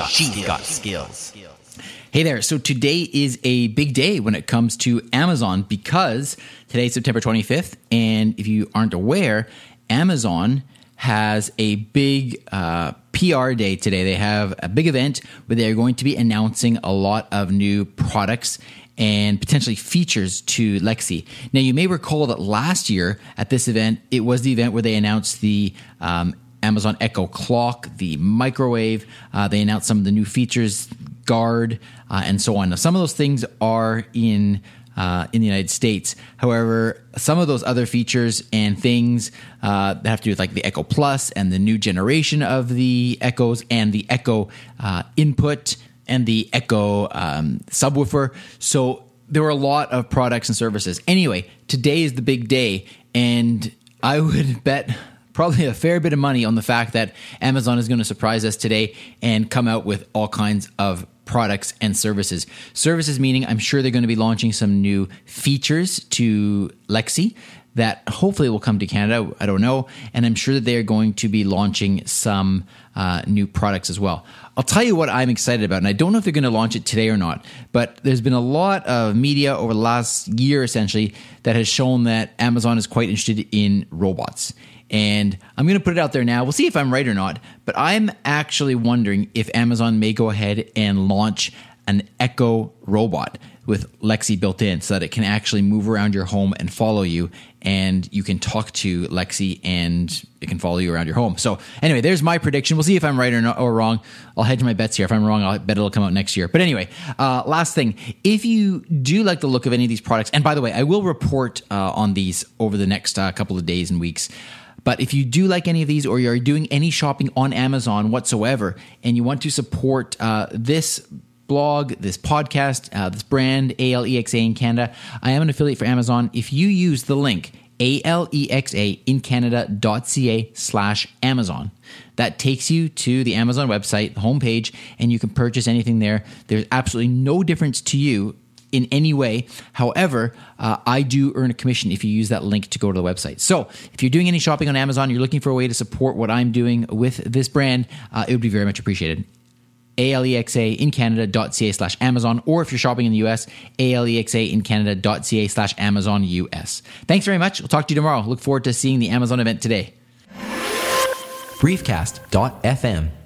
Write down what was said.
got She's skills. got skills. Hey there. So today is a big day when it comes to Amazon because today's September 25th. And if you aren't aware, Amazon has a big uh, PR day today. They have a big event where they're going to be announcing a lot of new products and potentially features to Alexa. Now, you may recall that last year at this event, it was the event where they announced the um, Amazon Echo clock, the microwave. Uh, they announced some of the new features, guard, uh, and so on. Now, some of those things are in uh, in the United States. However, some of those other features and things uh, that have to do with like the Echo Plus and the new generation of the Echoes and the Echo uh, input and the Echo um, subwoofer. So there were a lot of products and services. Anyway, today is the big day, and I would bet probably a fair bit of money on the fact that Amazon is going to surprise us today and come out with all kinds of products and services. Services meaning I'm sure they're going to be launching some new features to Alexa that hopefully will come to Canada. I don't know. And I'm sure that they're going to be launching some uh, new products as well. I'll tell you what I'm excited about, and I don't know if they're going to launch it today or not, but there's been a lot of media over the last year essentially that has shown that Amazon is quite interested in robots. And I'm going to put it out there now. We'll see if I'm right or not. But I'm actually wondering if Amazon may go ahead and launch an Echo robot with Alexa built in so that it can actually move around your home and follow you. And you can talk to Alexa and it can follow you around your home. So, anyway, there's my prediction. We'll see if I'm right or, not, or wrong. I'll hedge my bets here. If I'm wrong, I'll bet it'll come out next year. But anyway, uh, last thing if you do like the look of any of these products, and by the way, I will report uh, on these over the next uh, couple of days and weeks. But if you do like any of these or you're doing any shopping on Amazon whatsoever and you want to support uh, this blog, this podcast, uh, this brand, ALEXA in Canada, I am an affiliate for Amazon. If you use the link alexa in canada.ca slash amazon that takes you to the amazon website the homepage and you can purchase anything there there's absolutely no difference to you in any way. However, uh, I do earn a commission if you use that link to go to the website. So if you're doing any shopping on Amazon, you're looking for a way to support what I'm doing with this brand, uh, it would be very much appreciated. ALEXA in Canada.ca slash Amazon, or if you're shopping in the US, ALEXA in Canada.ca slash Amazon US. Thanks very much. We'll talk to you tomorrow. Look forward to seeing the Amazon event today. Briefcast.fm